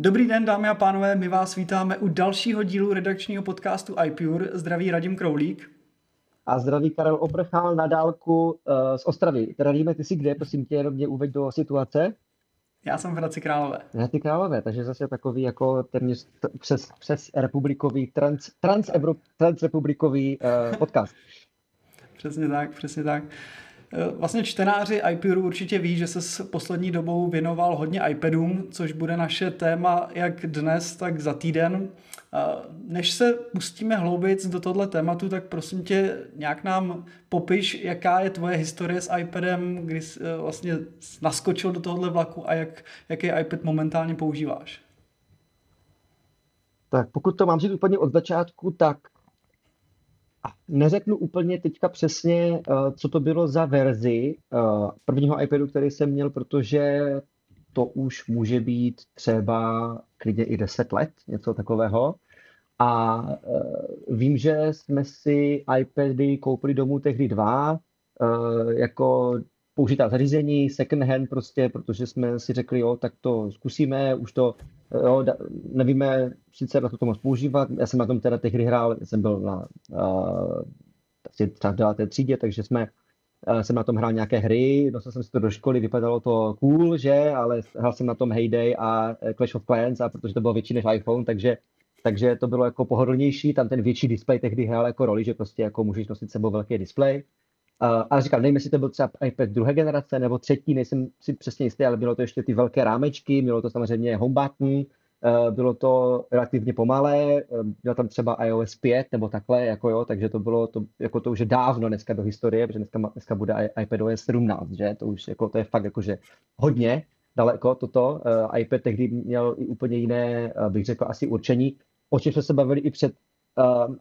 Dobrý den, dámy a pánové, my vás vítáme u dalšího dílu redakčního podcastu iPure. Zdraví Radim Kroulík. A zdraví Karel Obrchal na dálku uh, z Ostravy. Radíme, ty jsi kde, prosím tě, jenom mě uveď do situace. Já jsem v Hradci Králové. Hradci Králové, takže zase takový jako téměř přes, přes republikový, trans, trans, transrepublikový uh, podcast. přesně tak, přesně tak. Vlastně čtenáři iPuru určitě ví, že se s poslední dobou věnoval hodně iPadům, což bude naše téma jak dnes, tak za týden. Eh, než se pustíme hloubic do tohle tématu, tak prosím tě nějak nám popiš, jaká je tvoje historie s iPadem, kdy jsi eh, vlastně naskočil do tohohle vlaku a jak, jaký iPad momentálně používáš. Tak pokud to mám říct úplně od začátku, tak neřeknu úplně teďka přesně, eh, co to bylo za verzi eh, prvního iPadu, který jsem měl, protože to už může být třeba klidně i 10 let, něco takového. A eh, vím, že jsme si iPady koupili domů tehdy dva, jako použitá zařízení, second hand prostě, protože jsme si řekli, jo, tak to zkusíme, už to, jo, nevíme sice na to, moc používat, já jsem na tom teda tehdy hrál, jsem byl na uh, asi třeba v deváté třídě, takže jsme, uh, jsem na tom hrál nějaké hry, dostal jsem si to do školy, vypadalo to cool, že, ale hrál jsem na tom Heyday a Clash of Clans, a protože to bylo větší než iPhone, takže takže to bylo jako pohodlnější, tam ten větší displej tehdy hrál jako roli, že prostě jako můžeš nosit sebou velký displej. Ale říkám, nevím, jestli to byl třeba iPad druhé generace nebo třetí, nejsem si přesně jistý, ale bylo to ještě ty velké rámečky, mělo to samozřejmě home button, uh, bylo to relativně pomalé, uh, bylo tam třeba iOS 5 nebo takhle, jako jo, takže to bylo, to, jako to už je dávno dneska do historie, protože dneska, dneska bude iPadOS 17, že, to už jako, to je fakt jakože hodně daleko toto, uh, iPad tehdy měl i úplně jiné, bych řekl, asi určení, o čem jsme se bavili i před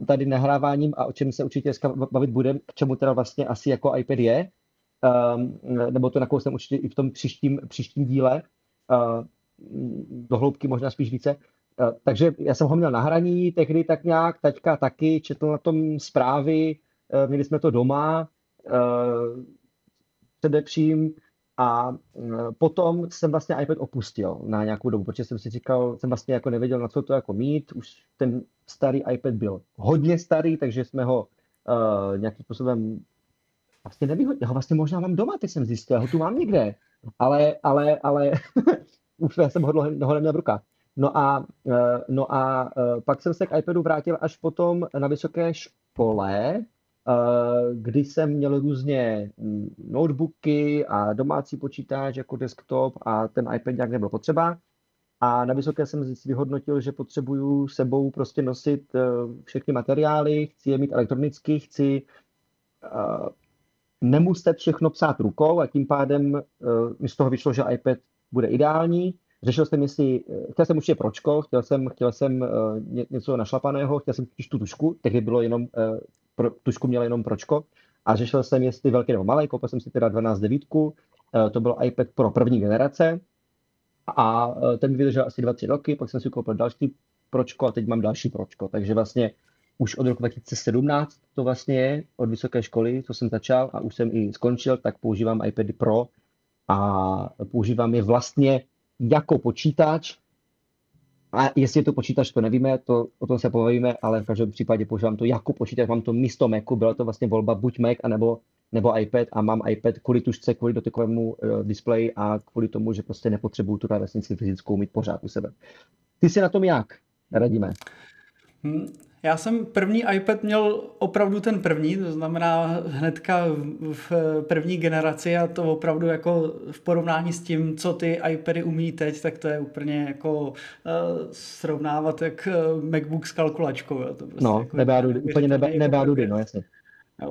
tady nahráváním a o čem se určitě dneska bavit budeme, k čemu teda vlastně asi jako iPad je, um, nebo to nakousneme určitě i v tom příštím, příštím díle, uh, do hloubky možná spíš více. Takže já jsem ho měl na hraní tehdy tak nějak, taťka taky, četl na tom zprávy, měli jsme to doma, především a potom jsem vlastně iPad opustil na nějakou dobu, protože jsem si říkal, jsem vlastně jako nevěděl, na co to jako mít. Už ten starý iPad byl hodně starý, takže jsme ho uh, nějakým způsobem vlastně nevyhodili. Já ho vlastně možná mám doma, teď jsem zjistil, já ho tu mám někde. Ale, ale, ale už jsem ho dlouho neměl v rukách. No a, uh, no a uh, pak jsem se k iPadu vrátil až potom na vysoké škole, Eh, kdy jsem měl různě mm, notebooky a domácí počítač jako desktop a ten iPad nějak nebyl potřeba. A na vysoké jsem vyhodnotil, že potřebuju sebou prostě nosit eh, všechny materiály, chci je mít elektronicky, chci uh, nemuset všechno psát rukou a tím pádem mi z toho vyšlo, že iPad bude ideální. Řešil jsem, jestli, chtěl jsem určitě pročko, chtěl jsem, chtěl jsem něco našlapaného, chtěl jsem tu tušku, tehdy bylo jenom pro, tušku měl jenom pročko. A řešil jsem, jestli velký nebo malý, koupil jsem si teda 12 devítku, eh, to byl iPad pro první generace. A eh, ten mi vydržel asi 2-3 roky, pak jsem si koupil další pročko a teď mám další pročko, takže vlastně už od roku 2017 to vlastně je, od vysoké školy, co jsem začal a už jsem i skončil, tak používám iPady Pro a používám je vlastně jako počítač, a jestli je to počítač, to nevíme, to, o tom se povíme, ale v každém případě používám to jako počítač, mám to místo Macu, byla to vlastně volba buď Mac, anebo, nebo iPad a mám iPad kvůli tušce, kvůli dotykovému uh, displeji a kvůli tomu, že prostě nepotřebuju tu klávesnici fyzickou mít pořád u sebe. Ty si na tom jak, radíme? Já jsem první iPad měl opravdu ten první, to znamená hnedka v první generaci a to opravdu jako v porovnání s tím, co ty iPady umí teď, tak to je úplně jako uh, srovnávat jak eh, MacBook s kalkulačkou. Jo. To prostě no, jako, nebá dudy, úplně nebá, nebá dudy, no jasně.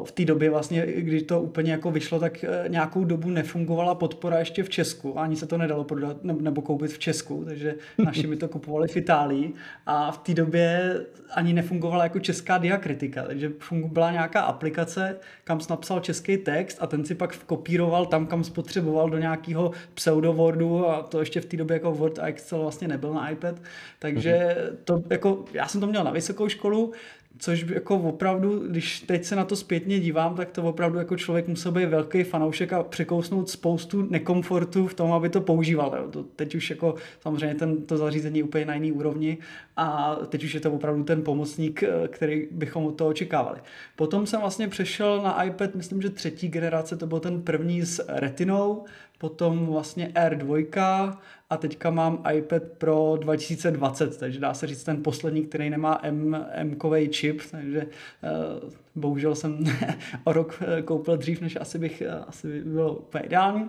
V té době vlastně, když to úplně jako vyšlo, tak eh, nějakou dobu nefungovala podpora ještě v Česku. Ani se to nedalo prodat nebo koupit v Česku, takže naši mi to kupovali v Itálii. A v té době ani nefungovala jako česká diakritika. Takže byla nějaká aplikace, kam jsi napsal český text a ten si pak kopíroval tam, kam spotřeboval do nějakého pseudowordu a to ještě v té době jako Word a Excel vlastně nebyl na iPad. Takže to jako, já jsem to měl na vysokou školu, což jako opravdu, když teď se na to zpětně dívám, tak to opravdu jako člověk musel být velký fanoušek a překousnout spoustu nekomfortu v tom, aby to používal. Jo. To teď už jako samozřejmě ten, to zařízení úplně na jiný úrovni a teď už je to opravdu ten pomocník, eh, který bychom od toho očekávali. Potom jsem vlastně přešel na iPad, myslím, že třetí generace, to byl ten první s retinou, potom vlastně R2 a teďka mám iPad Pro 2020, takže dá se říct ten poslední, který nemá M, M-kový čip, takže uh, bohužel jsem o rok eh, koupil dřív, než asi bych uh, asi by bylo úplně ideální.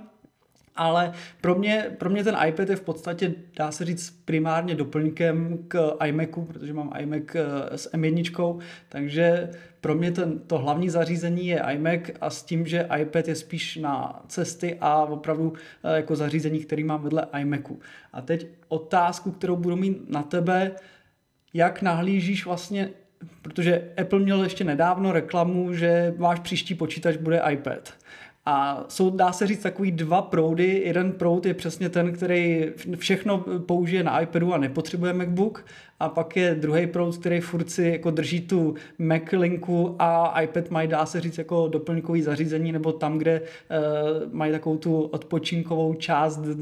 Ale pro mě, pro mě ten iPad je v podstatě, dá se říct, primárně doplňkem k iMacu, protože mám iMac eh, s M1, takže pro mě ten, to hlavní zařízení je iMac a s tím, že iPad je spíš na cesty a opravdu eh, jako zařízení, který mám vedle iMacu. A teď otázku, kterou budu mít na tebe, jak nahlížíš vlastně protože Apple měl ještě nedávno reklamu, že váš příští počítač bude iPad. A jsou, dá se říct, takový dva proudy. Jeden proud je přesně ten, který všechno použije na iPadu a nepotřebuje MacBook. A pak je druhý proud, který furt si jako drží tu Mac linku a iPad mají, dá se říct, jako doplňkový zařízení, nebo tam, kde uh, mají takovou tu odpočinkovou část uh,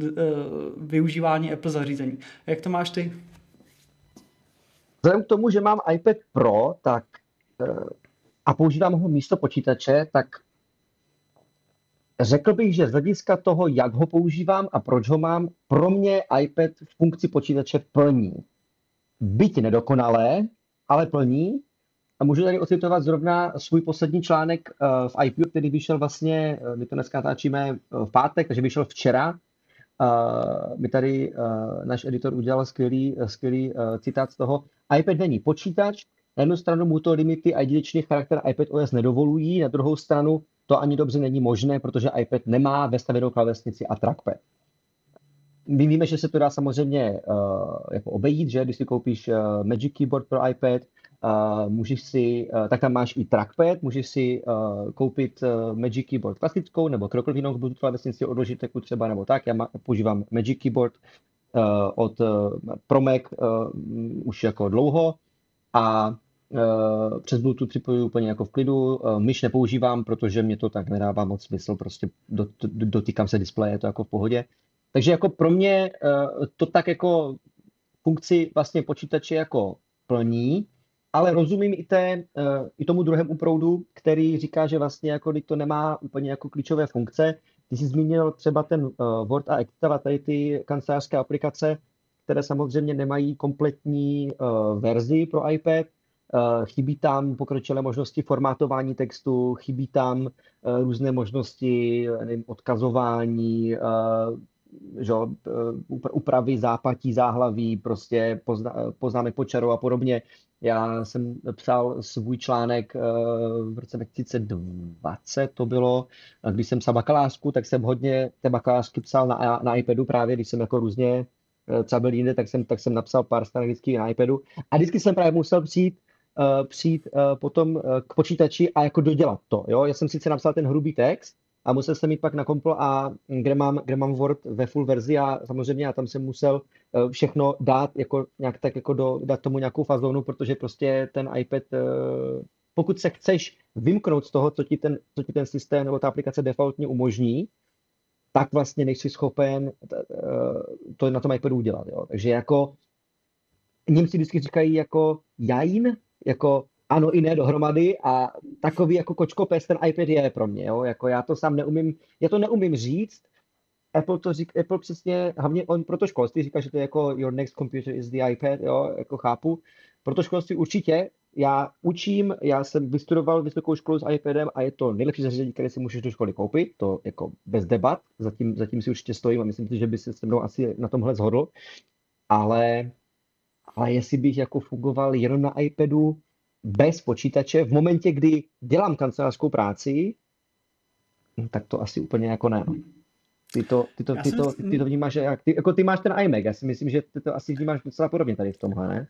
využívání Apple zařízení. Jak to máš ty? Vzhledem k tomu, že mám iPad Pro, tak uh, a používám ho místo počítače, tak Řekl bych, že z hlediska toho, jak ho používám a proč ho mám, pro mě iPad v funkci počítače plní. Byť nedokonalé, ale plní. A můžu tady ocitovat zrovna svůj poslední článek eh, v IPU, který vyšel vlastně, eh, my to dneska natáčíme eh, v pátek, takže vyšel včera. My tady náš editor udělal skvělý, skvělý citát z toho. iPad není počítač, na jednu stranu mu to limity a jedinečný charakter iPad OS nedovolují, na druhou stranu to ani dobře není možné, protože iPad nemá vestavěnou klávesnici a trackpad. My víme, že se to dá samozřejmě uh, jako obejít, že když si koupíš uh, Magic Keyboard pro iPad, uh, můžeš si, uh, tak tam máš i trackpad, můžeš si uh, koupit uh, Magic Keyboard klasickou nebo krokoliv jinou Bluetooth klávesnici od Logitechu třeba nebo tak. Já má, používám Magic Keyboard uh, od uh, pro Mac uh, už jako dlouho a přes Bluetooth připojuji úplně jako v klidu. Eh, myš nepoužívám, protože mě to tak nedává moc smysl, prostě dotýkám se displeje, je to jako v pohodě. Takže jako pro mě eh, to tak jako funkci vlastně počítače jako plní, ale rozumím i, té, i tomu druhému proudu, který říká, že vlastně jako to nemá úplně jako klíčové funkce. Ty jsi zmínil třeba ten Word a Excel a tady ty kancelářské aplikace, které samozřejmě nemají kompletní verzi pro iPad, Eh, chybí tam pokročilé možnosti formátování textu, chybí tam eh, různé možnosti nevím, odkazování, eh, že, úpravy zápatí, záhlaví, prostě pozna, poznámek a podobně. Já jsem psal svůj článek v roce 2020, to bylo, když jsem psal bakalářku, tak jsem hodně té bakalářky psal na, na iPadu právě, když jsem jako různě třeba byl jinde, tak jsem, tak jsem napsal pár stran na iPadu. A vždycky jsem právě musel přijít přijít uh, potom uh, k počítači a jako dodělat to. Jo? Já jsem sice napsal ten hrubý text a musel jsem jít pak na komplo a kde mám, kde mám Word ve full verzi a samozřejmě já tam jsem musel všechno dát jako nějak tak jako do, dát tomu nějakou fazonu, protože prostě ten iPad pokud se chceš vymknout z toho, co ti ten, co ti ten systém nebo ta aplikace defaultně umožní, tak vlastně nejsi schopen to na tom iPadu udělat. Jo. Takže jako Němci vždycky říkají jako jajin, jako ano i ne dohromady a takový jako kočkopes ten iPad je pro mě, jo? jako já to sám neumím, já to neumím říct, Apple to říká, Apple přesně, hlavně on pro to školství říká, že to je jako your next computer is the iPad, jo, jako chápu. Pro to školství určitě, já učím, já jsem vystudoval vysokou školu s iPadem a je to nejlepší zařízení, které si můžeš do školy koupit, to jako bez debat, zatím, zatím si určitě stojím a myslím si, že by se se mnou asi na tomhle zhodl, ale ale jestli bych jako fungoval jenom na iPadu bez počítače v momentě, kdy dělám kancelářskou práci, no, tak to asi úplně jako ne. No. Ty to, ty to, ty to, ty to vnímáš, jak, ty, jako ty máš ten iMac, já si myslím, že ty to asi vnímáš docela podobně tady v tomhle, ne?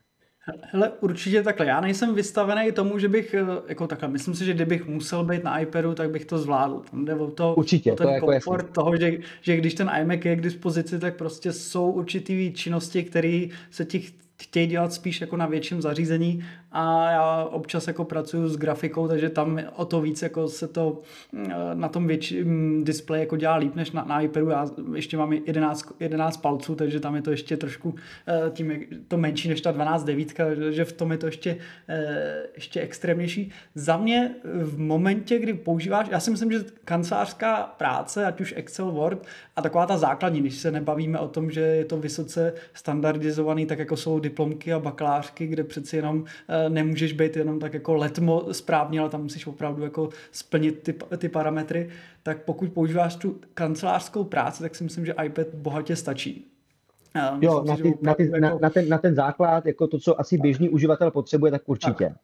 Hele, určitě takhle. Já nejsem vystavený tomu, že bych, eh, jako takhle, myslím si, že kdybych musel být na iPadu, tak bych to zvládl. Tam jde o to, určitě, o ten to je komfort jako toho, že, že když ten iMac je k dispozici, tak prostě jsou určitý činnosti, které se ti chtějí dělat spíš jako na větším zařízení a já občas jako pracuji s grafikou, takže tam o to víc jako se to eh, na tom větším displeji jako dělá líp než na, na iPadu. Já ještě mám 11, 11 palců, takže tam je to ještě trošku eh, tím je to menší než ta 12 devítka, že v tom je to ještě, eh, ještě extrémnější. Za mě v momentě, kdy používáš, já si myslím, že kancelářská práce, ať už Excel, Word a taková ta základní, když se nebavíme o tom, že je to vysoce standardizovaný, tak jako jsou diplomky a bakalářky, kde přeci jenom eh, nemůžeš být jenom tak jako letmo správně, ale tam musíš opravdu jako splnit ty, ty parametry, tak pokud používáš tu kancelářskou práci, tak si myslím, že iPad bohatě stačí. jo, na, ty, na, ty, jako... na, na, ten, na ten základ, jako to, co asi běžný uživatel potřebuje, tak určitě. Tak.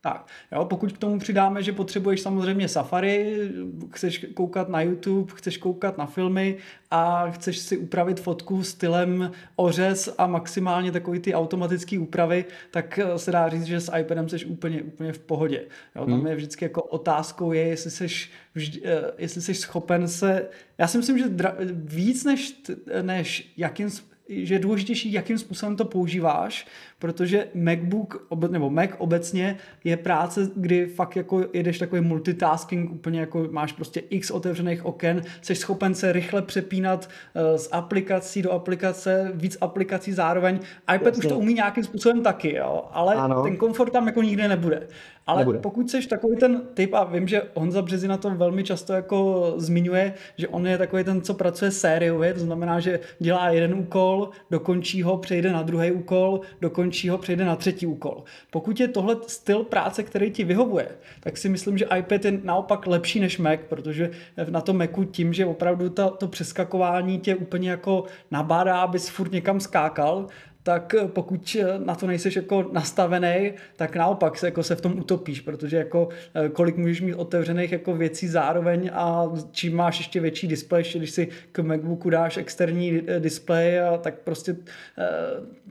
Tak, jo, pokud k tomu přidáme, že potřebuješ samozřejmě Safari, chceš koukat na YouTube, chceš koukat na filmy a chceš si upravit fotku stylem ořez a maximálně takový ty automatické úpravy, tak eh, se dá říct, že s iPadem jsi úplně, úplně v pohodě. Jo, tam hmm. je vždycky jako otázkou je, jestli jsi, vždy, eh, jestli jsi schopen se, já si myslím, že dra, víc než, než jakým že je důležitější, jakým způsobem to používáš, protože MacBook nebo Mac obecně je práce, kdy fakt jako jedeš takový multitasking, úplně jako máš prostě x otevřených oken, jsi schopen se rychle přepínat uh, z aplikací do aplikace, víc aplikací zároveň. iPad Jasně. už to umí nějakým způsobem taky, jo, ale ano. ten komfort tam jako nikdy nebude. Ale nebude. pokud jsi takový ten typ, a vím, že Honza Březina to velmi často jako zmiňuje, že on je takový ten, co pracuje sériově, to znamená, že dělá jeden úkol, dokončí ho, přejde na druhý úkol, dokončí ho, přejde na třetí úkol. Pokud je tohle styl práce, který ti vyhovuje, tak si myslím, že iPad je naopak lepší než Mac, protože na tom Macu tím, že opravdu ta, to přeskakování tě úplně jako nabádá, abys furt někam skákal, tak eh, pokud eh, na to nejseš jako nastavený, tak naopak se, jako se v tom utopíš, protože jako eh, kolik můžeš mít otevřených jako věcí zároveň a čím máš ještě větší displej, když si k MacBooku dáš externí displej, tak prostě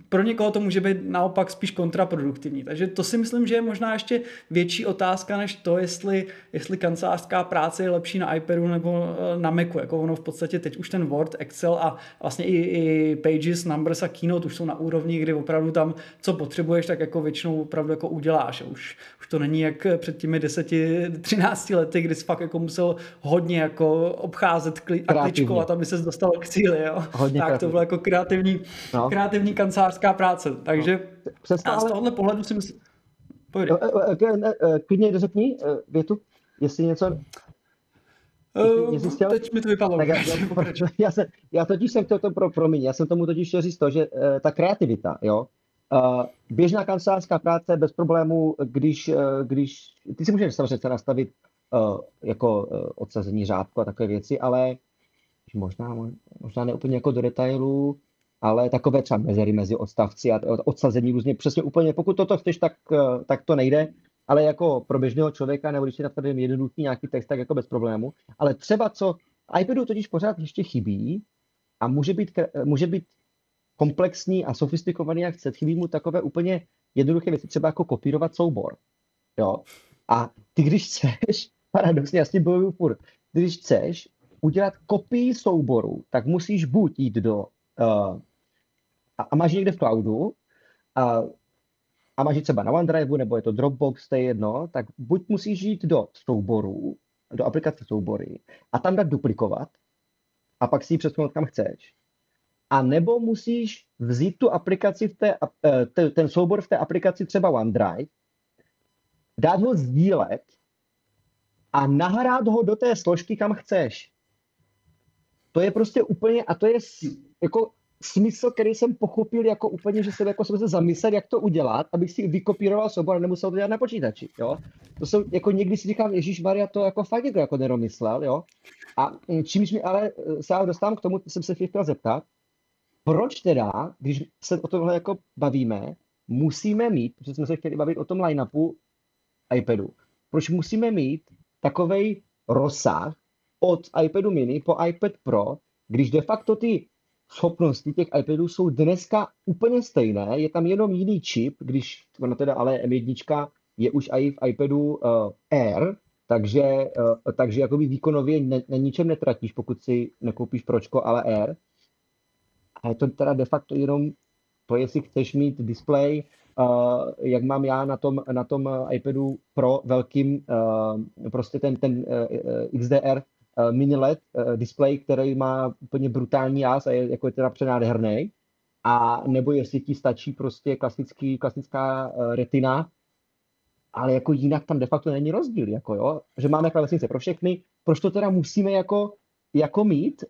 pro někoho to může být naopak spíš kontraproduktivní. Takže to si myslím, že je možná ještě větší otázka než to, jestli, jestli kancelářská práce je lepší na iPadu nebo na Macu. Jako ono v podstatě teď už ten Word, Excel a vlastně i, i Pages, Numbers a Keynote už jsou na úrovni, kdy opravdu tam, co potřebuješ, tak jako většinou opravdu jako uděláš. Už, už to není jak před těmi 10-13 lety, kdy jsi fakt jako musel hodně jako obcházet kli- a kličkovat, aby se dostal k cíli. Jo? Hodně tak kreativní. to bylo jako kreativní, no. kreativní kancelářská práce. Takže no. a z tohohle pohledu si myslím... Pojde. Klidně řekni větu, jestli něco Uh, chtěl... Teď mi to vypadlo. Tak já, já, já, se, já totiž jsem chtěl to pro, promiň, já jsem tomu totiž chtěl říct to, že uh, ta kreativita, jo, uh, běžná kancelářská práce bez problémů, když, uh, když ty si můžeš samozřejmě nastavit uh, jako uh, odsazení řádku a takové věci, ale možná, možná ne úplně jako do detailu, ale takové třeba mezery mezi odstavci a odsazení různě. Přesně úplně, pokud toto chceš, tak, tak to nejde ale jako pro běžného člověka, nebo když je nastavený jednoduchý nějaký text, tak jako bez problému. Ale třeba co iPadu totiž pořád ještě chybí a může být, může být komplexní a sofistikovaný, jak chce. Chybí mu takové úplně jednoduché věci, třeba jako kopírovat soubor. Jo? A ty, když chceš, paradoxně, tím bojuju furt, když chceš udělat kopii souboru, tak musíš buď jít do, uh, a, a máš někde v cloudu, a a máš třeba na OneDrive nebo je to Dropbox, to je jedno, tak buď musíš jít do souborů, do aplikace soubory a tam dát duplikovat a pak si ji přesunout kam chceš. A nebo musíš vzít tu aplikaci v té, eh, ten soubor v té aplikaci třeba OneDrive, dát ho sdílet a nahrát ho do té složky, kam chceš. To je prostě úplně, a to je jako smysl, který jsem pochopil jako úplně, že jsem jako jsem se zamyslel, jak to udělat, abych si vykopíroval soubor a nemusel to dělat na počítači, jo. To jsou, jako někdy si říkám, Ježíš Maria, to jako fakt jako, jako neromyslel, jo. A mm, čímž mi ale eh, se dostávám k tomu, jsem se chtěl zeptat, proč teda, když se o tomhle jako bavíme, musíme mít, protože jsme se chtěli bavit o tom line-upu iPadu, proč musíme mít takovej rozsah od iPadu mini po iPad Pro, když de facto ty schopnosti těch iPadů jsou dneska úplně stejné, je tam jenom jiný čip, když ono teda ale M1 je už i v iPadu uh, Air, takže, uh, takže jakoby výkonově ne, na ničem netratíš, pokud si nekoupíš Pročko, ale Air. A je to teda de facto jenom to jestli chceš mít display, uh, jak mám já na tom, na tom iPadu Pro velkým, uh, prostě ten, ten uh, XDR mini LED uh, display, který má úplně brutální jas a je jako je teda přenádherný. A nebo jestli ti stačí prostě klasický, klasická uh, retina, ale jako jinak tam de facto není rozdíl, jako jo, že máme klávesnice pro všechny, proč to teda musíme jako, jako mít,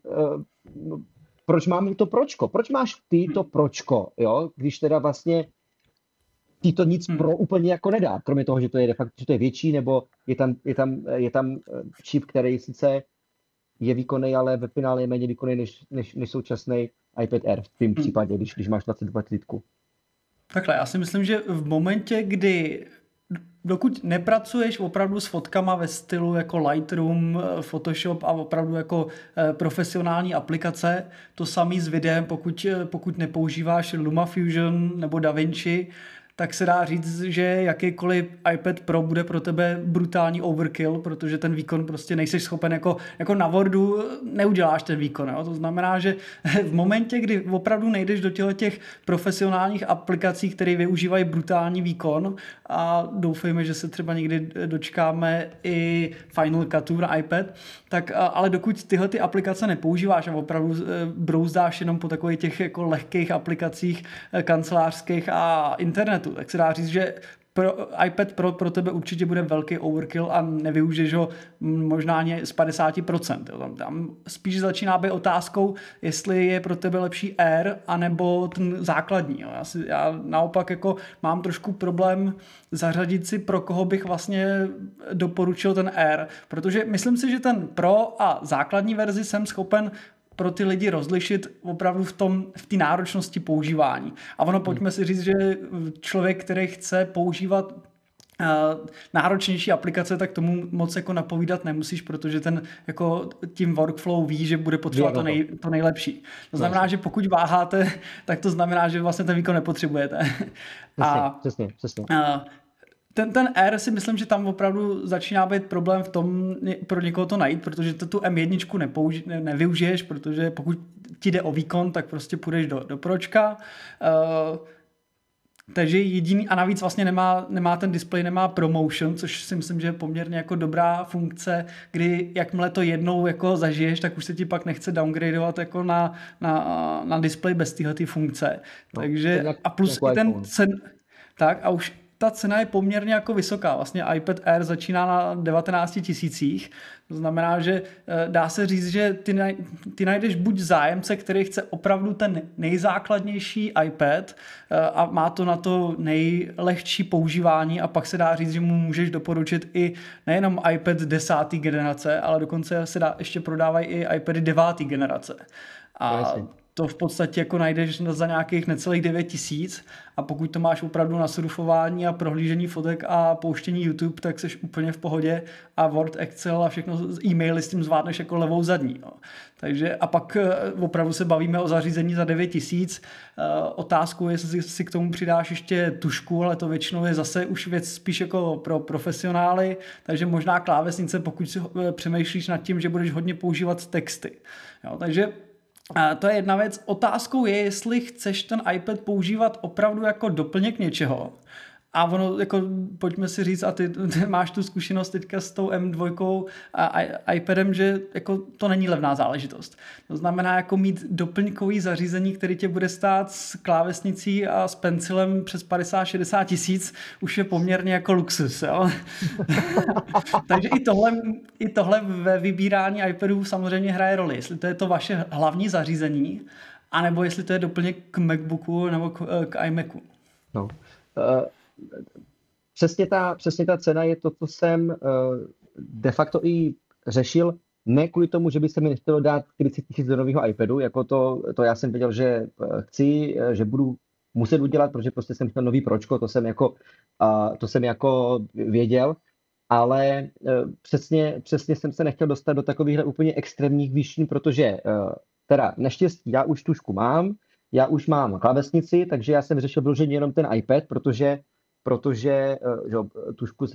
no, proč máme to pročko, proč máš ty to pročko, jo, když teda vlastně ti to nic hmm. pro úplně jako nedá, kromě toho, že to je de facto, že to je větší, nebo je tam, je tam, je tam eh, čip, který sice je výkonný, ale ve finále je méně výkonný než, než, než současný iPad Air v tom hmm. případě, když, když máš 22 litku. Takhle, já si myslím, že v momentě, kdy dokud nepracuješ opravdu s fotkama ve stylu jako Lightroom, Photoshop a opravdu jako eh, profesionální aplikace, to samý s videem, pokud, eh, pokud nepoužíváš LumaFusion nebo DaVinci, tak se dá říct, že jakýkoliv iPad Pro bude pro tebe brutální overkill, protože ten výkon prostě nejseš schopen jako, jako na Wordu neuděláš ten výkon. Jo? To znamená, že v momentě, kdy opravdu nejdeš do těch, těch profesionálních aplikací, které využívají brutální výkon a doufejme, že se třeba někdy dočkáme i Final Cutu na iPad, tak ale dokud tyhle ty aplikace nepoužíváš a opravdu e, brouzdáš jenom po takových těch jako lehkých aplikacích e, kancelářských a internetu, tak se dá říct, že pro, iPad Pro pro tebe určitě bude velký overkill a nevyužiješ ho možná ani z 50%. Jo. Tam, tam spíš začíná být otázkou, jestli je pro tebe lepší Air anebo ten základní. Jo. Já, si, já naopak jako mám trošku problém zařadit si, pro koho bych vlastně doporučil ten Air, protože myslím si, že ten Pro a základní verzi jsem schopen pro ty lidi rozlišit opravdu v tom, v té náročnosti používání. A ono, pojďme si říct, že člověk, který chce používat Uh, náročnější aplikace, tak tomu moc jako napovídat nemusíš, protože ten jako tím workflow ví, že bude potřebovat to, nej, to nejlepší. To znamená, že pokud váháte, tak to znamená, že vlastně ten výkon nepotřebujete. A, přesně, přesně. Uh, ten, ten R si myslím, že tam opravdu začíná být problém v tom pro někoho to najít, protože to tu M1 nepouži, ne, nevyužiješ, protože pokud ti jde o výkon, tak prostě půjdeš do, do pročka. Uh, takže jediný, a navíc vlastně nemá, nemá ten display, nemá promotion, což si myslím, že je poměrně jako dobrá funkce, kdy jakmile to jednou jako zažiješ, tak už se ti pak nechce downgradeovat jako na, na, na display bez téhle funkce. No, Takže a plus i ten cen, tak a už ta cena je poměrně jako vysoká. Vlastně iPad Air začíná na 19 tisících. To znamená, že eh, dá se říct, že ty, naj, ty najdeš buď zájemce, který chce opravdu ten nejzákladnější iPad eh, a má to na to nejlehčí používání a pak se dá říct, že mu můžeš doporučit i nejenom iPad desáté generace, ale dokonce se dá, ještě prodávají i iPady deváté generace. A to v podstatě jako najdeš za nějakých necelých 9 tisíc a pokud to máš opravdu na surfování a prohlížení fotek a pouštění YouTube, tak jsi úplně v pohodě a Word, Excel a všechno e-maily s tím zvládneš jako levou zadní. No. Takže a pak eh, opravdu se bavíme o zařízení za 9 tisíc. Eh, otázku je, jestli si k tomu přidáš ještě tušku, ale to většinou je zase už věc spíš jako pro profesionály, takže možná klávesnice, pokud si eh, přemýšlíš nad tím, že budeš hodně používat texty. Jo, takže to je jedna věc. Otázkou je, jestli chceš ten iPad používat opravdu jako doplněk něčeho, a ono, jako, pojďme si říct, a ty, ty máš tu zkušenost teďka s tou M2 a iPadem, že jako to není levná záležitost. To znamená jako mít doplňkový zařízení, který tě bude stát s klávesnicí a s pencilem přes 50-60 tisíc, už je poměrně jako luxus. Jo? Takže i tohle, i tohle ve vybírání iPadů samozřejmě hraje roli. Jestli to je to vaše hlavní zařízení, anebo jestli to je doplněk k MacBooku nebo k, k iMacu. No. Uh přesně ta, přesně ta cena je to, co jsem uh, de facto i řešil, ne kvůli tomu, že by se mi nechtělo dát 40 tisíc do nového iPadu, jako to, to já jsem věděl, že eh, chci, eh, že budu muset udělat, protože prostě jsem chtěl nový pročko, to jsem jako, to jsem jako věděl, ale přesně, přesně jsem se nechtěl dostat do takových úplně extrémních výšin, protože teda naštěstí já už tušku mám, já už mám klávesnici, takže já jsem řešil vyloženě jenom ten iPad, protože protože eh, že, tušku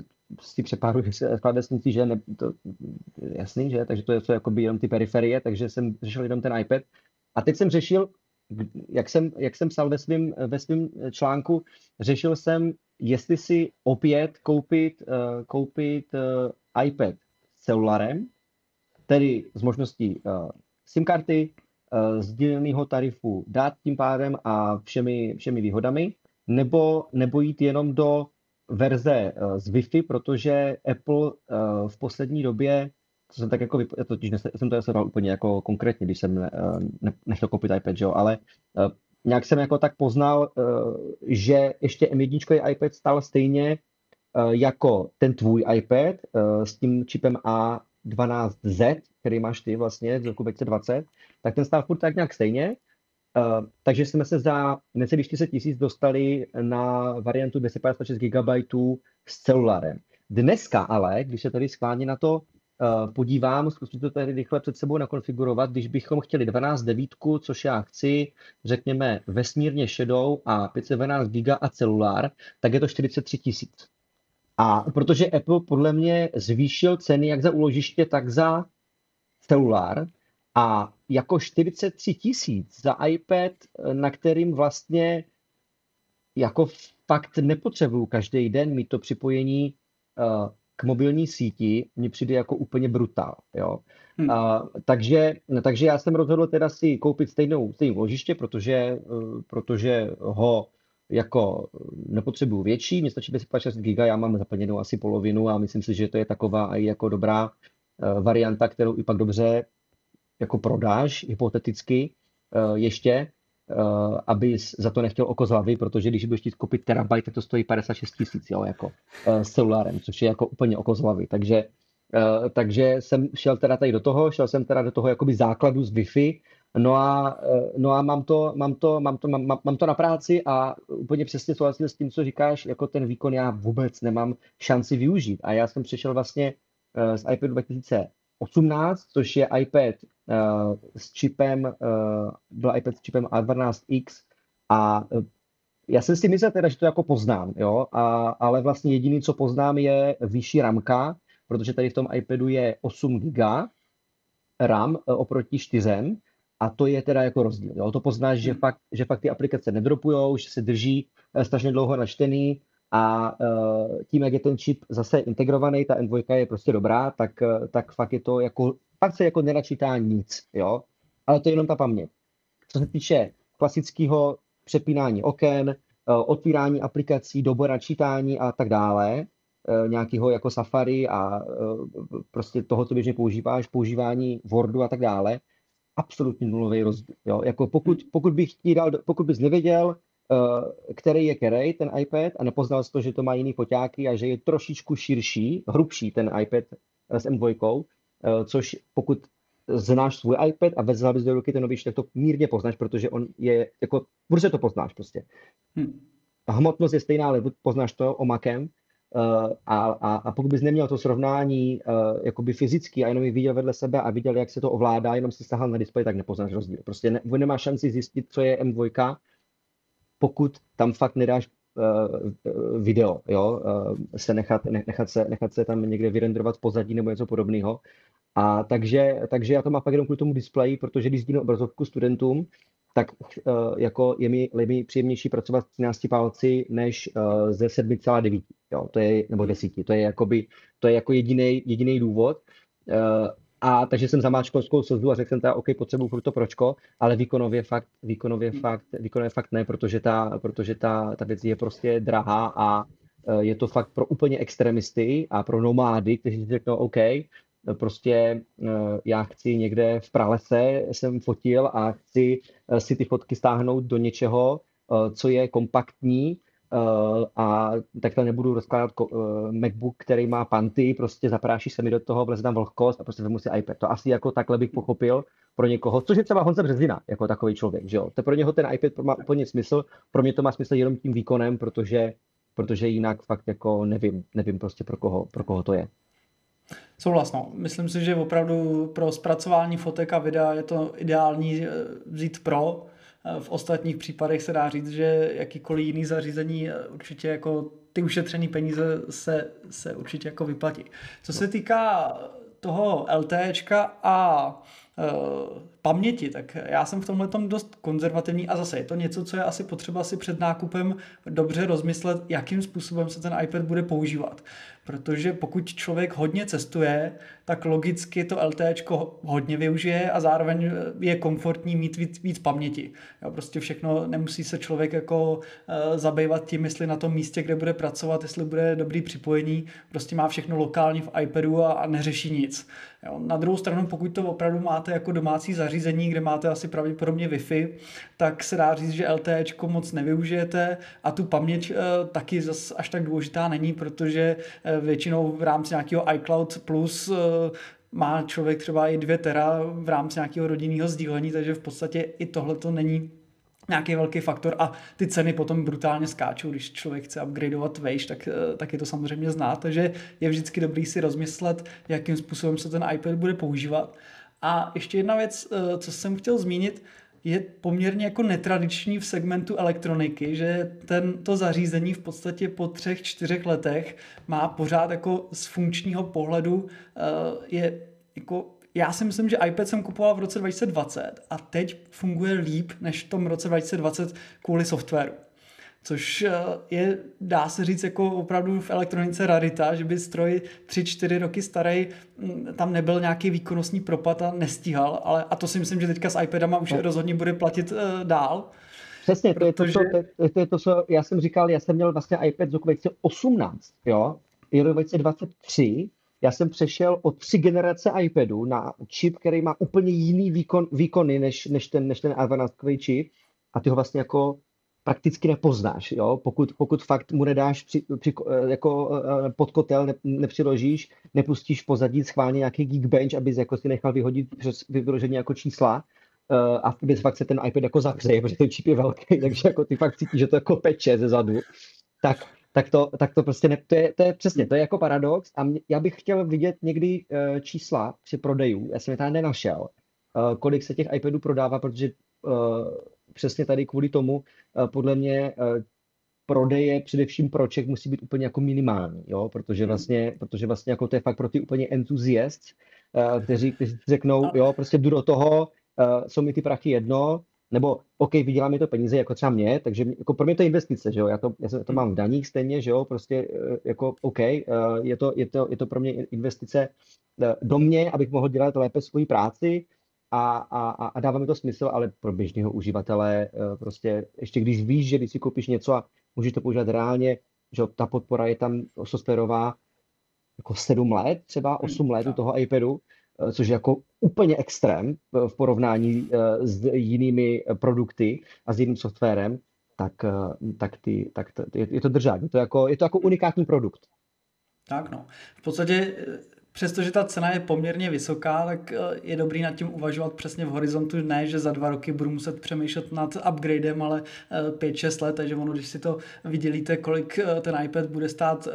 si přepáruji s klávesnicí, že ne, to, jasný, že, takže to je to jako jenom ty periferie, takže jsem řešil jenom ten iPad. A teď jsem řešil, jak jsem, jak jsem psal ve svém ve svým článku, řešil jsem, jestli si opět koupit, uh, koupit uh, iPad s celularem, tedy s možností SIM karty, sdíleného tarifu dát tím pádem a všemi, všemi výhodami, nebo, nebo jít jenom do verze uh, z Wi-Fi, protože Apple uh, v poslední době to jsem tak jako, já totiž jsem to nesledoval úplně jako konkrétně, když jsem ne, ne, nechtěl koupit iPad, jo, ale nějak jsem jako tak poznal, že ještě M1 iPad stál stejně jako ten tvůj iPad s tím čipem A12Z, který máš ty vlastně z roku 2020, tak ten stál furt tak nějak stejně. Uh, takže jsme se za necelých 40 tisíc dostali na variantu 256 GB s celulárem. Dneska ale, když se tady skláně na to uh, podívám, zkusím to tady rychle před sebou nakonfigurovat, když bychom chtěli 12 devítku, což já chci, řekněme vesmírně šedou a 512 GB a celulár, tak je to 43 tisíc. A protože Apple podle mě zvýšil ceny jak za úložiště, tak za celulár, a jako 43 tisíc za iPad, na kterým vlastně jako fakt nepotřebuju každý den mít to připojení uh, k mobilní síti, mi přijde jako úplně brutál. Jo? Hmm. Uh, takže, takže já jsem rozhodl teda si koupit stejnou, stejnou ložiště, protože, uh, protože ho jako nepotřebuju větší, mě stačí 556 GB, já mám zaplněnou asi polovinu a myslím si, že to je taková i jako dobrá varianta, kterou i pak dobře jako prodáš hypoteticky uh, ještě, uh, aby za to nechtěl oko z hlavy, protože když budeš chtít koupit terabajt, tak to stojí 56 tisíc, jo, jako uh, s celulárem, což je jako úplně oko z hlavy. Takže, takže jsem šel teda tady do toho, šel jsem teda do toho jakoby základu z Wi-Fi, No a, no a mám, to, mám, to, mám, to, mám, mám to na práci a úplně přesně souhlasím s tím, co říkáš, jako ten výkon já vůbec nemám šanci využít. A já jsem přišel vlastně z iPadu 2018, což je iPad uh, s čipem, uh, byl iPad s čipem A12X a uh, já jsem si myslel teda, že to jako poznám, jo, a, ale vlastně jediný, co poznám, je vyšší ramka, protože tady v tom iPadu je 8 GB RAM oproti 4 a to je teda jako rozdíl. Jo. To poznáš, že hmm. fakt, že fakt ty aplikace nedropujou, že se drží strašně dlouho načtený a uh, tím, jak je ten čip zase integrovaný, ta N2 je prostě dobrá, tak, tak fakt je to jako pak se jako nenačítá nic, jo, ale to je jenom ta paměť. Co se týče klasického přepínání oken, eh, otvírání aplikací, dobu načítání a tak dále, nějakého jako Safari a prostě toho, co běžně používáš, používání Wordu a tak dále, absolutně nulový rozdíl. Jo? Jako pokud, pokud, bych dal, pokud bys nevěděl, který je který, ten iPad, a nepoznal jsi to, že to má jiný foťáky a že je trošičku širší, hrubší ten iPad s M2, Eh, což pokud znáš svůj iPad a vezl bys do ruky ten novější, tak to mírně poznáš, protože on je, jako, prostě to poznáš prostě. Hmm. Hmotnost je stejná, ale poznáš to omakem, Uh, a, a, a pokud bys neměl to srovnání uh, jakoby fyzicky a jenom ji viděl vedle sebe a viděl, jak se to ovládá, jenom si sahal na displej, tak nepoznáš rozdíl. Prostě ne, nemáš šanci zjistit, co je M2, pokud tam fakt nedáš uh, video, jo, uh, se nechat, ne, nechat, se, nechat se tam někde vyrenderovat pozadí nebo něco podobného. A takže, takže já to mám fakt jenom kvůli tomu displeji, protože když sdílím obrazovku studentům, tak uh, jako je mi, je mi příjemnější pracovat s 13 palci než uh, ze 7,9, jo, to je, nebo 10, to je jakoby, to je jako jediný jediný důvod. Uh, a takže jsem zamáčkal slzu a řekl jsem teda, OK, potřebuji to pročko, ale výkonově fakt, výkonově hmm. fakt, výkonově fakt ne, protože ta, protože ta, ta věc je prostě drahá a e, je to fakt pro úplně extremisty a pro nomády, kteří si řeknou, OK, prostě e, já chci někde v pralese, jsem fotil a chci e, si ty fotky stáhnout do něčeho, co je kompaktní, a takhle nebudu rozkládat uh, MacBook, který má panty, prostě zapráší se mi do toho, vleze tam vlhkost a prostě vezmu si iPad. To asi jako takhle bych pochopil pro někoho, což je třeba Honza Březina, jako takový člověk, že jo. To pro něho ten iPad má úplně smysl, pro mě to má smysl jenom tím výkonem, protože, protože jinak fakt jako nevím, nevím prostě pro koho, pro koho to je. Souhlasno. Myslím si, že opravdu pro zpracování fotek a videa je to ideální eh, vzít Pro, v ostatních případech se dá říct, že jakýkoliv jiný zařízení eh, určitě jako ty ušetřené peníze se, se určitě jako vyplatí. Co se týká toho LTEčka a paměti, tak já jsem v tomhle tom dost konzervativní a zase je to něco, co je asi potřeba si před nákupem dobře rozmyslet, jakým způsobem se ten iPad bude používat. Protože pokud člověk hodně cestuje, tak logicky to LTE hodně využije a zároveň je komfortní mít víc, víc paměti. Jo, prostě všechno, nemusí se člověk jako uh, zabývat tím, jestli na tom místě, kde bude pracovat, jestli bude dobrý připojení, prostě má všechno lokálně v iPadu a, a neřeší nic. Jo, na druhou stranu, pokud to opravdu máte jako domácí zařízení, kde máte asi pravděpodobně Wi-Fi, tak se dá říct, že LTE moc nevyužijete a tu paměť uh, taky zas až tak důležitá není, protože uh, většinou v rámci nějakého iCloud Plus uh, má člověk třeba i dvě tera v rámci nějakého rodinného sdílení, takže v podstatě i tohle to není nějaký velký faktor a ty ceny potom brutálně skáčou, když člověk chce upgradeovat vejš, tak, eh, tak je to samozřejmě znát, takže je vždycky dobrý si rozmyslet, jakým způsobem se ten iPad bude používat. A ještě jedna věc, eh, co jsem chtěl zmínit, je poměrně jako netradiční v segmentu elektroniky, že tento zařízení v podstatě po třech, čtyřech letech má pořád jako z funkčního pohledu eh, je jako já si myslím, že iPad jsem kupoval v roce 2020 a teď funguje líp než v tom roce 2020 kvůli softwaru. Což eh, je, dá se říct, jako opravdu v elektronice rarita, že by stroj 3-4 roky starý, mm, tam nebyl nějaký výkonnostní propad a nestíhal, ale a to si myslím, že teďka s iPadama už no. rozhodně bude platit uh, dál. Přesně, protože... to je to, co, to, to, je to, co já jsem říkal, já jsem měl vlastně iPad z roku 2018, jo, je rok 2023, já jsem přešel od tři generace iPadu na čip, který má úplně jiný výkon, výkony než, než ten, než ten advanced čip a ty ho vlastně jako prakticky nepoznáš, jo? Pokud, pokud fakt mu nedáš při, při, jako eh, pod kotel, ne, nepřiložíš, nepustíš pozadí schválně nějaký Geekbench, abys jako si nechal vyhodit přes vyložení jako čísla, uh, a vtedy fakt se ten iPad jako zavře, protože ten čip je velký, takže jako ty fakt cítíš, že to jako peče ze zadu, tak, tak, to, tak to prostě ne, to, je, to je přesně, to je jako paradox a mě, já bych chtěl vidět někdy čísla při prodejů, já jsem je tady nenašel, kolik se těch iPadů prodává, protože přesně tady kvůli tomu eh, podle mě eh, prodeje především proček musí být úplně jako minimální, jo? Protože, hmm. vlastně, protože vlastně jako to je fakt pro ty úplně entuziast, eh, kteří, kteří řeknou, jo, prostě jdu do toho, jsou mi ty prachy jedno, nebo OK, vydělá mi to peníze, jako třeba mě, takže jako pro mě to je investice, že jo, já to, já to mám v daních stejně, že jo, prostě jako OK, je to, je to, je to pro mě investice do mě, abych mohl dělat lépe svoji práci, a, a, a dává mi to smysl, ale pro běžného uživatele eh, prostě ještě když víš, že když si koupíš něco a můžeš to používat reálně, že ta podpora je tam softwarová jako 7 let, třeba 8 hmm, let u toho iPadu, eh, což je jako úplně extrém eh, v porovnání s jinými produkty a s jiným softwarem, tak, tak, ty, tak to, je to držání. Je to jako, je to jako unikátní produkt. Tak no. V podstatě přestože ta cena je poměrně vysoká, tak eh, je dobrý nad tím uvažovat přesně v horizontu, ne, že za dva roky budu muset přemýšlet nad upgradem, ale 5-6 eh, let, takže ono, když si to vydělíte, kolik eh, ten iPad bude stát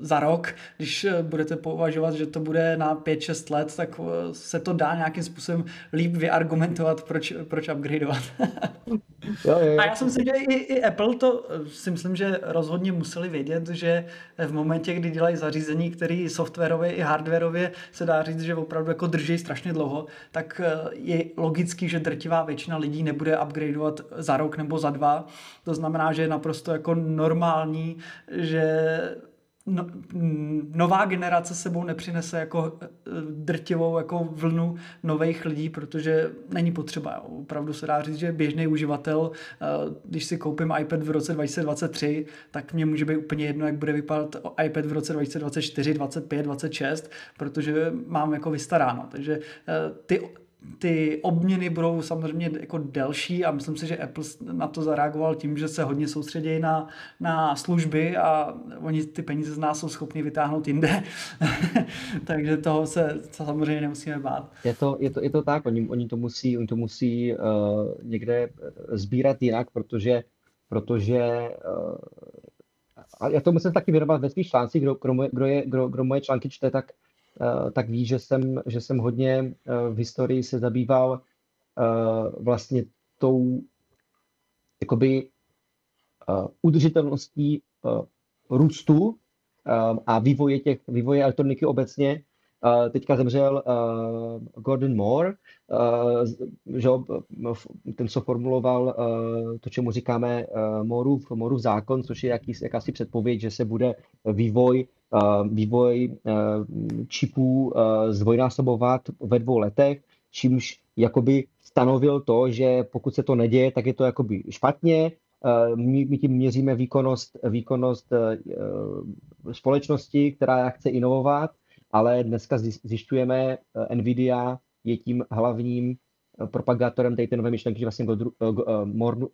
za rok, když budete považovat, že to bude na 5-6 let, tak se to dá nějakým způsobem líp vyargumentovat, proč, proč upgradeovat. jo, jo, jo. A já jsem si, že i, i Apple to si myslím, že rozhodně museli vědět, že v momentě, kdy dělají zařízení, který softwarově i hardwareově hardwareově se dá říct, že opravdu jako drží strašně dlouho, tak eh, je logický, že drtivá většina lidí nebude upgradeovat za rok nebo za dva. To znamená, že je naprosto jako normální, že no, nová generace sebou nepřinese jako eh, drtivou jako vlnu nových lidí, protože není potřeba. Opravdu se dá říct, že běžný uživatel, eh, když si koupím iPad v roce 2023, tak mě může být úplně jedno, jak bude vypadat iPad v roce 2024, 25, 26, protože mám jako vystaráno. Takže eh, ty ty obměny budou samozřejmě jako delší a myslím si, že Apple na to zareagoval tím, že se hodně soustředí na, na služby a oni ty peníze z nás jsou schopni vytáhnout jinde. Takže toho se samozřejmě nemusíme bát. Je to, je to, je to tak, oni, oni to musí, oni to musí uh, někde sbírat jinak, protože, protože uh, a já to musím taky věnovat ve svých článcích, kdo, kdo, kdo, kdo, kdo moje články čte, tak Eh, tak ví, že jsem, že jsem hodně eh, v historii se zabýval eh, vlastně tou jakoby udržitelností růstu a vývoje těch, vývoje elektroniky obecně Uh, teďka zemřel uh, Gordon Moore, uh, že, ten, co formuloval uh, to, čemu říkáme uh, Moorův, Moorův zákon, což je jaký, jakási předpověď, že se bude vývoj, uh, vývoj uh, čipů uh, zdvojnásobovat ve dvou letech, čímž jakoby stanovil to, že pokud se to neděje, tak je to jakoby špatně, my, my tím měříme výkonnost, výkonnost společnosti, která chce inovovat ale dneska zjišťujeme, eh, Nvidia je tím hlavním eh, propagátorem té nové myšlenky, že vlastně eh,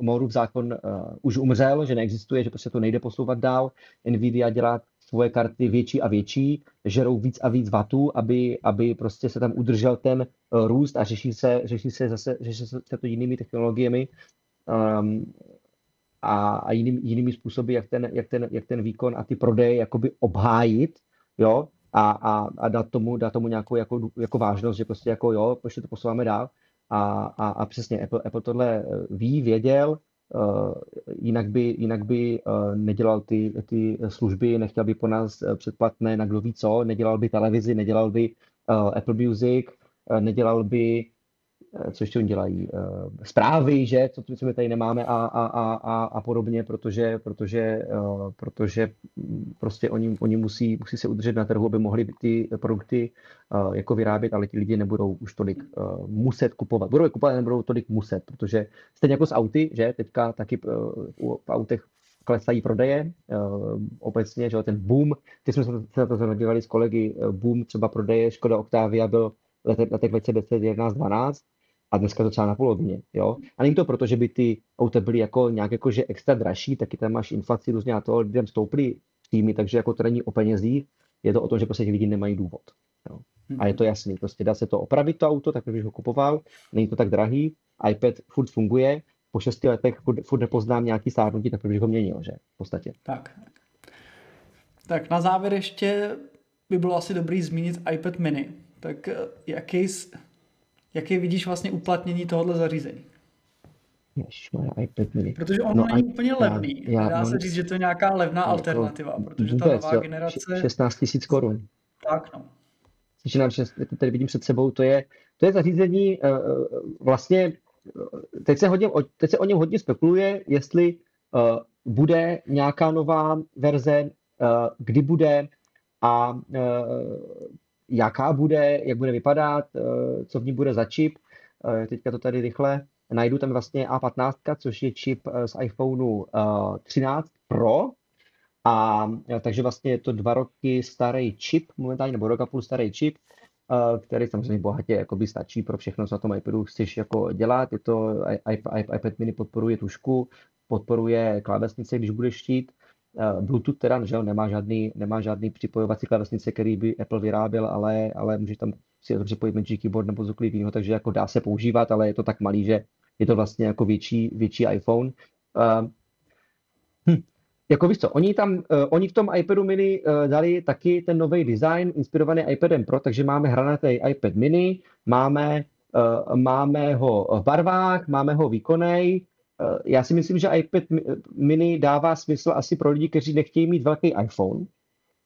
Moorův zákon už umřel, že neexistuje, že prostě to nejde posouvat dál. Nvidia dělá svoje karty větší a větší, žerou víc a víc vatů, aby, aby prostě se tam udržel ten růst a řeší se, řeší se zase řeší se to jinými technologiemi um, a, a jiným, jinými způsoby, jak ten, jak, ten, jak ten výkon a ty prodeje jakoby obhájit, jo, a, a, a dát, tomu, dát tomu nějakou jako, jako vážnost, že prostě jako jo, prostě to posouváme dál. A, a, a přesně Apple, Apple tohle eh, ví, věděl, uh, jinak by, jinak by uh, nedělal ty, ty služby, nechtěl by po nás předplatné na kdo ví co, nedělal by televizi, nedělal by uh, Apple Music, uh, nedělal by Eh, co ještě oni dělají, eh, zprávy, že, co, co my tady nemáme a, a, a, a, a podobně, protože, protože, eh, protože prostě oni, oni musí, musí se udržet na trhu, aby mohli ty produkty jako vyrábět, ale ti lidi nebudou už tolik muset kupovat. Budou je kupovat, nebudou tolik muset, protože stejně jako s auty, že? Teďka taky v autech klesají prodeje obecně, že ten boom, ty jsme se na to zadívali s kolegy, boom třeba prodeje Škoda Octavia byl letech 2010, 11, 12 a dneska to třeba na polovině, jo. A není to proto, že by ty auta byly jako nějak jako, že extra dražší, taky tam máš inflaci různě a to lidem stouply týmy, takže jako to není o penězích, je to o tom, že prostě lidi nemají důvod. Jo. A je to jasný, prostě dá se to opravit to auto, tak když ho kupoval, není to tak drahý, iPad furt funguje, po šesti letech furt, furt nepoznám nějaký stárnutí, tak bych ho měnil, že? V podstatě. Tak. Tak na závěr ještě by bylo asi dobrý zmínit iPad mini. Tak jaký, Jaké vidíš vlastně uplatnění tohohle zařízení? Ježišmarja, iPad mini. Protože on no, není I, úplně levný. Já, já Dá se říct, že to je nějaká levná jako alternativa, protože vůbec, ta nová jo, generace... 16 tisíc korun. Tak no. Takže nám, tady vidím před sebou, to je, to je zařízení, uh, vlastně, teď se, hodně, teď se o něm hodně spekuluje, jestli uh, bude nějaká nová verze, uh, kdy bude a uh, jaká bude, jak bude vypadat, eh, co v ní bude za čip. Eh, teďka to tady rychle najdu, tam vlastně A15, což je čip eh, z iPhoneu 13 Pro, a takže vlastně je to dva roky starý čip, momentálně, nebo rok a půl starý čip, který samozřejmě bohatě jakoby stačí pro všechno, co na tom iPadu chceš jako dělat. Je to iPad mini podporuje tušku, podporuje klávesnice, když budeš štít, Bluetooth teda, že nemá žádný, nemá žádný připojovací klávesnice, který by Apple vyráběl, ale, ale může tam si připojit Magic Keyboard nebo cokoliv jiného, takže jako dá se používat, ale je to tak malý, že je to vlastně jako větší, větší iPhone. Uh, hm. Jako víš co, oni tam, uh, oni v tom iPadu mini uh, dali taky ten nový design inspirovaný iPadem Pro, takže máme hranatý iPad mini, máme, uh, máme ho v barvách, máme ho výkonnej, Eh, já si myslím, že iPad mini dává smysl asi pro lidi, kteří nechtějí mít velký iPhone,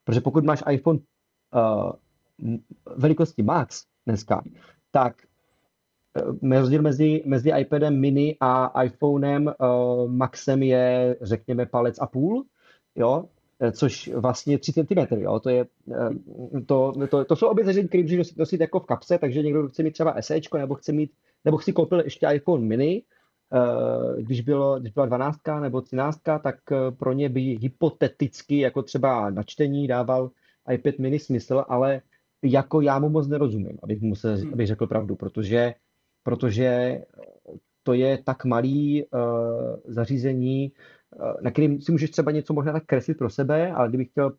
protože pokud máš iPhone uh, velikosti Max dneska, tak uh, rozdíl mezi, mezi iPadem mini a iPhonem uh, Maxem je, řekněme, palec a půl, jo, což vlastně 3 cm, jo, to je, to, to, to jsou obě které můžeš nosit, nosit jako v kapse, takže někdo chce mít třeba SE, nebo chce mít, nebo si koupil ještě iPhone mini, Eh, když, bylo, když byla 12 nebo 13, tak eh, pro ně by hypoteticky, jako třeba na čtení, dával iPad mini smysl, ale jako já mu moc nerozumím, abych mu se, hmm. abych řekl pravdu, protože, protože to je tak malý uh, zařízení, uh, na kterým si můžeš třeba něco možná tak kreslit pro sebe, ale kdybych chtěl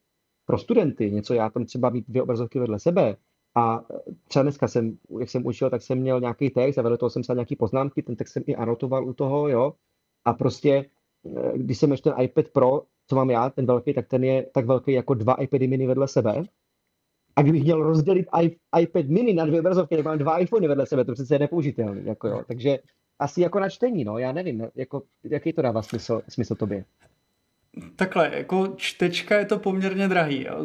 pro studenty něco, já tam třeba mít dvě obrazovky vedle sebe, a třeba dneska jsem, jak jsem učil, tak jsem měl nějaký text a vedle toho jsem psal nějaký poznámky, ten text jsem i anotoval u toho, jo. A prostě, eh, když jsem ještě ten iPad Pro, co mám já, ten velký, tak ten je tak velký jako dva iPady mini vedle sebe. A kdybych měl rozdělit iPad mini na dvě obrazovky, tak mám dva iPhony vedle sebe, to přece je nepoužitelný, jako jo. Takže asi jako na čtení, no, já nevím, jako, jaký to dává smysl, smysl tobě. Takhle, jako čtečka je to poměrně drahý, jo.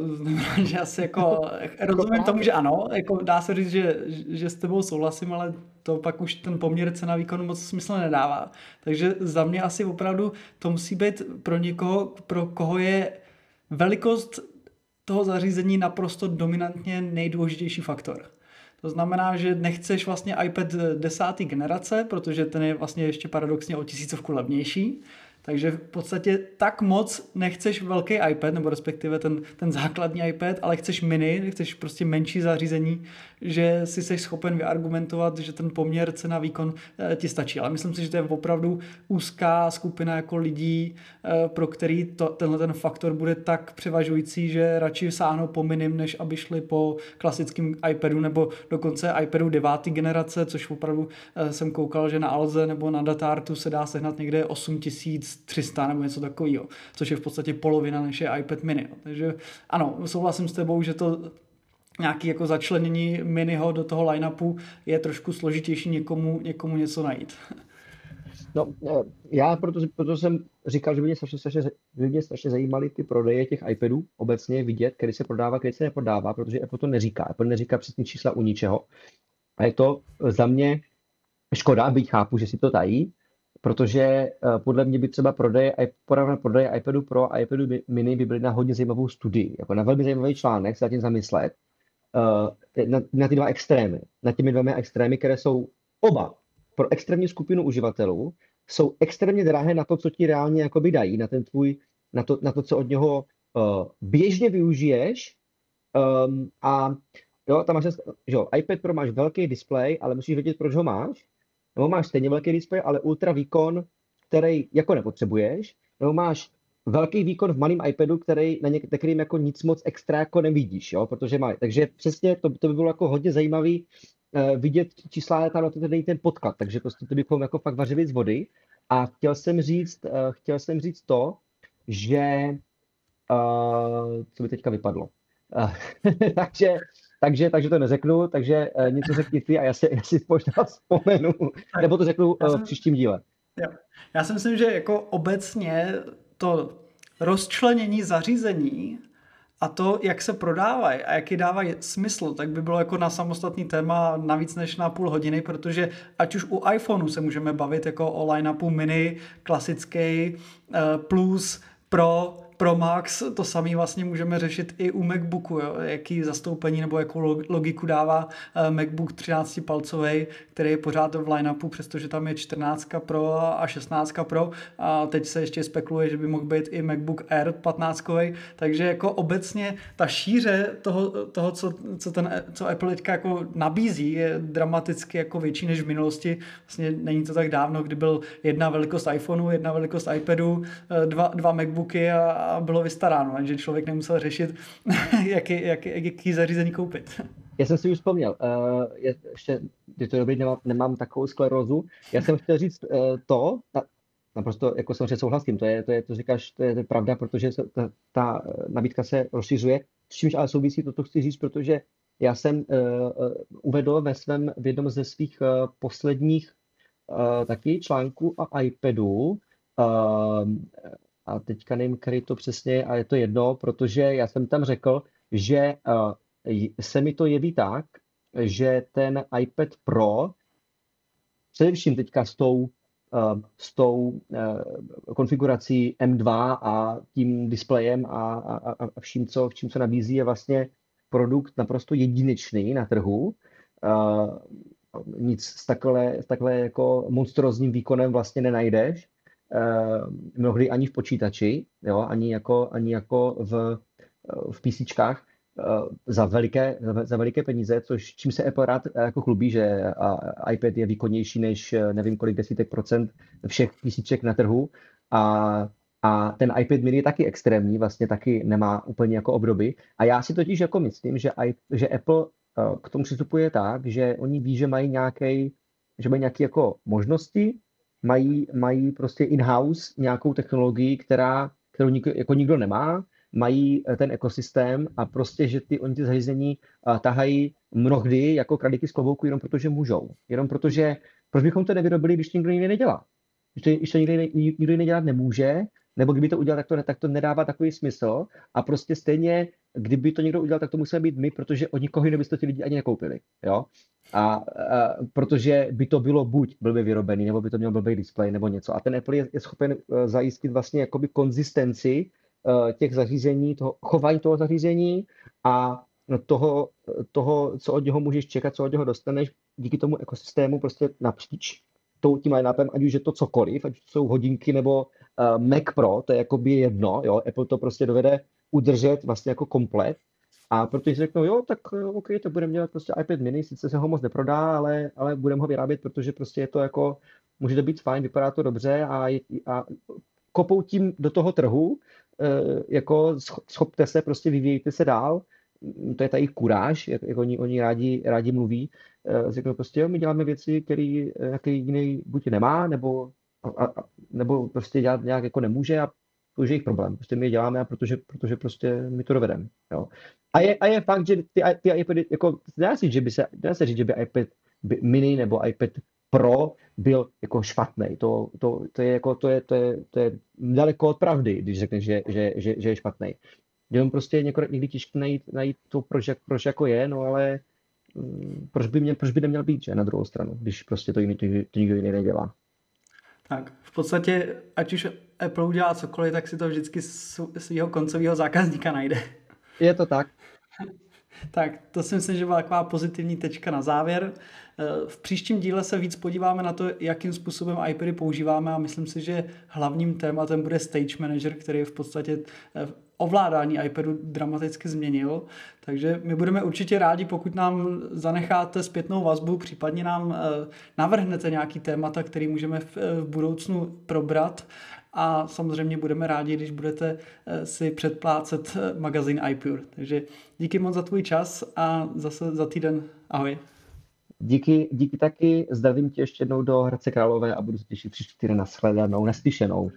že asi jako, rozumím tomu, že ano, jako dá se říct, že, že s tebou souhlasím, ale to pak už ten poměr cena výkonu moc smysl nedává. Takže za mě asi opravdu to musí být pro někoho, pro koho je velikost toho zařízení naprosto dominantně nejdůležitější faktor. To znamená, že nechceš vlastně iPad desáté generace, protože ten je vlastně ještě paradoxně o tisícovku levnější, takže v podstatě tak moc nechceš velký iPad, nebo respektive ten, ten základní iPad, ale chceš mini, chceš prostě menší zařízení, že si jsi schopen vyargumentovat, že ten poměr cena výkon eh, ti stačí. Ale myslím si, že to je opravdu úzká skupina jako lidí, eh, pro který to, tenhle ten faktor bude tak převažující, že radši sáhnou po minim, než aby šli po klasickém iPadu nebo dokonce iPadu deváté generace, což opravdu eh, jsem koukal, že na Alze nebo na Datartu se dá sehnat někde 8300 nebo něco takového, což je v podstatě polovina než je iPad mini. Takže ano, souhlasím s tebou, že to nějaký jako začlenění miniho do toho line-upu je trošku složitější někomu, někomu něco najít. No, eh, já proto, proto jsem říkal, že by mě strašně, strašně, by mě strašně zajímaly ty prodeje těch iPadů obecně vidět, kdy se prodává, kdy se neprodává, protože Apple to neříká. Apple neříká přesně čísla u ničeho. A je to za mě škoda, byť chápu, že si to tají, protože eh, podle mě by třeba prodeje, prodeje iPadu Pro a iPadu mini by byly na hodně zajímavou studii, jako na velmi zajímavý článek se tím zamyslet, na, na ty dva extrémy, na těmi dvěma extrémy, které jsou oba pro extrémní skupinu uživatelů, jsou extrémně drahé na to, co ti reálně jakoby dají, na ten tvůj, na to, na to co od něho uh, běžně využiješ um, a jo, tam máš, že jo, iPad Pro máš velký displej, ale musíš vědět, proč ho máš, nebo máš stejně velký displej, ale ultra výkon, který jako nepotřebuješ, nebo máš velký výkon v malém iPadu, který na některým jako nic moc extra jako nevidíš, jo, protože má. Takže přesně to, to by bylo jako hodně zajímavý uh, vidět čísla, tam na to není ten podklad, takže to, to bychom jako fakt vařili z vody. A chtěl jsem říct, uh, chtěl jsem říct to, že uh, co by teďka vypadlo. Uh, takže, takže, takže to neřeknu, takže uh, něco řekni ty a já si, já si možná vzpomenu, nebo to řeknu uh, v příštím díle. Jo. Já si myslím, že jako obecně to rozčlenění zařízení a to, jak se prodávají a jaký dávají smysl, tak by bylo jako na samostatný téma navíc než na půl hodiny, protože ať už u iPhoneu se můžeme bavit jako o line-upu mini, klasický, eh, plus, pro, pro Max to samé vlastně můžeme řešit i u MacBooku, jo? jaký zastoupení nebo jakou logiku dává eh, MacBook 13 palcový, který je pořád v line-upu, přestože tam je 14 Pro a 16 Pro a teď se ještě spekuluje, že by mohl být i MacBook Air 15 takže jako obecně ta šíře toho, toho co, co, ten, co Apple teďka jako nabízí, je dramaticky jako větší než v minulosti. Vlastně není to tak dávno, kdy byl jedna velikost iPhoneu, jedna velikost iPadu, eh, dva, dva MacBooky a, bylo vystaráno, že člověk nemusel řešit, jaký, jaký, jaký zařízení koupit. Já jsem si už vzpomněl, uh, je, ještě, je to dobrý, nemám, nemám takovou sklerózu. Já jsem chtěl říct uh, to, ta, naprosto jako samozřejmě souhlasím, to je, to je, to říkáš, to je, to je pravda, protože se, ta, ta nabídka se rozšiřuje, s čímž ale souvisí to, co chci říct, protože já jsem uh, uvedl ve svém, v jednom ze svých uh, posledních uh, taky článků a iPadu, uh, a teďka nevím, který to přesně je, a je to jedno, protože já jsem tam řekl, že uh, se mi to jeví tak, že ten iPad Pro, především teďka s tou, uh, s tou uh, konfigurací M2 a tím displejem a, a, a vším, co, vším, co nabízí, je vlastně produkt naprosto jedinečný na trhu. Nic s takhle, s takhle jako monstrozním výkonem vlastně nenajdeš. Eh, mnohdy ani v počítači, jo, ani jako, ani jako v, eh, v PCčkách eh, za veliké, za veliké peníze, což čím se Apple rád jako chlubí, že iPad je výkonnější než nevím kolik desítek procent všech PCček na trhu a, a ten iPad mini je taky extrémní, vlastně taky nemá úplně jako obdoby. A já si totiž jako myslím, že, že Apple k tomu přistupuje tak, že oni ví, že mají nějaké že mají nějaké jako možnosti, mají, mají prostě in-house nějakou technologii, která, kterou nik, jako nikdo nemá, mají eh, ten ekosystém a prostě, že ty oni ty zařízení uh, tahají mnohdy jako kraliky z klobouku jenom protože můžou. Jenom protože, proč bychom to nevyrobili, když nikdo jiný nedělá? Když to, když to nikdo, nikdo jiný dělat nemůže, nebo kdyby to udělal, tak to, tak to nedává takový smysl a prostě stejně, kdyby to někdo udělal, tak to musíme být my, protože od nikoho jiného by to ti lidi ani nekoupili, jo. A, a protože by to bylo buď blbě vyrobený, nebo by to měl blbý display nebo něco. A ten Apple je, je schopen uh, zajistit vlastně jakoby konzistenci uh, těch zařízení, toho chování toho zařízení a toho, toho, co od něho můžeš čekat, co od něho dostaneš díky tomu ekosystému prostě napříč tou, tím line-upem, ať už je to cokoliv, ať jsou hodinky nebo uh, Mac Pro, to je jako by jedno, jo, Apple to prostě dovede udržet vlastně jako komplet. A protože si řeknou, jo, tak eh, OK, to budeme dělat prostě iPad mini, sice se ho moc neprodá, ale, ale budeme ho vyrábět, protože prostě je to jako, může to být fajn, vypadá to dobře a, a kopou tím do toho trhu, eh, jako schopte se, prostě vyvíjejte se dál, to je ta jejich kuráž, jak, jak oni, oni rádi, rádi mluví, uh, řeknou prostě, jo, my děláme věci, které nějaký jiný buď nemá, nebo, a, a, nebo prostě dělat nějak jako nemůže a to už je jejich problém. Prostě my je děláme, protože, protože prostě my to dovedeme. Jo. A, je, a je fakt, že ty, ty iPady, jako, dá se, že by se, dá se říct, že by iPad by, mini nebo iPad Pro byl jako špatný. To, to, to, je jako, to, je, to, je, to je daleko od pravdy, když řekneš, že, že, že, že je špatný. Jenom prostě někdy těžké najít, najít to, proč, proč jako je, no ale proč by, mě, proč by neměl být, že na druhou stranu, když prostě to, jiný, to, to nikdo jiný nedělá. Tak, v podstatě, ať už Apple udělá cokoliv, tak si to vždycky svého koncového zákazníka najde. Je to tak. Tak, to si myslím, že byla taková pozitivní tečka na závěr. V příštím díle se víc podíváme na to, jakým způsobem iPady používáme a myslím si, že hlavním tématem bude Stage Manager, který je v podstatě ovládání iPadu dramaticky změnil. Takže my budeme určitě rádi, pokud nám zanecháte zpětnou vazbu, případně nám eh, navrhnete nějaký témata, který můžeme eh, v budoucnu probrat. A samozřejmě budeme rádi, když budete eh, si předplácet magazín iPure. Takže díky moc za tvůj čas a zase za týden ahoj. Díky, díky taky, zdravím tě ještě jednou do Hradce Králové a budu se těšit příští týden na shledanou, naslyšenou.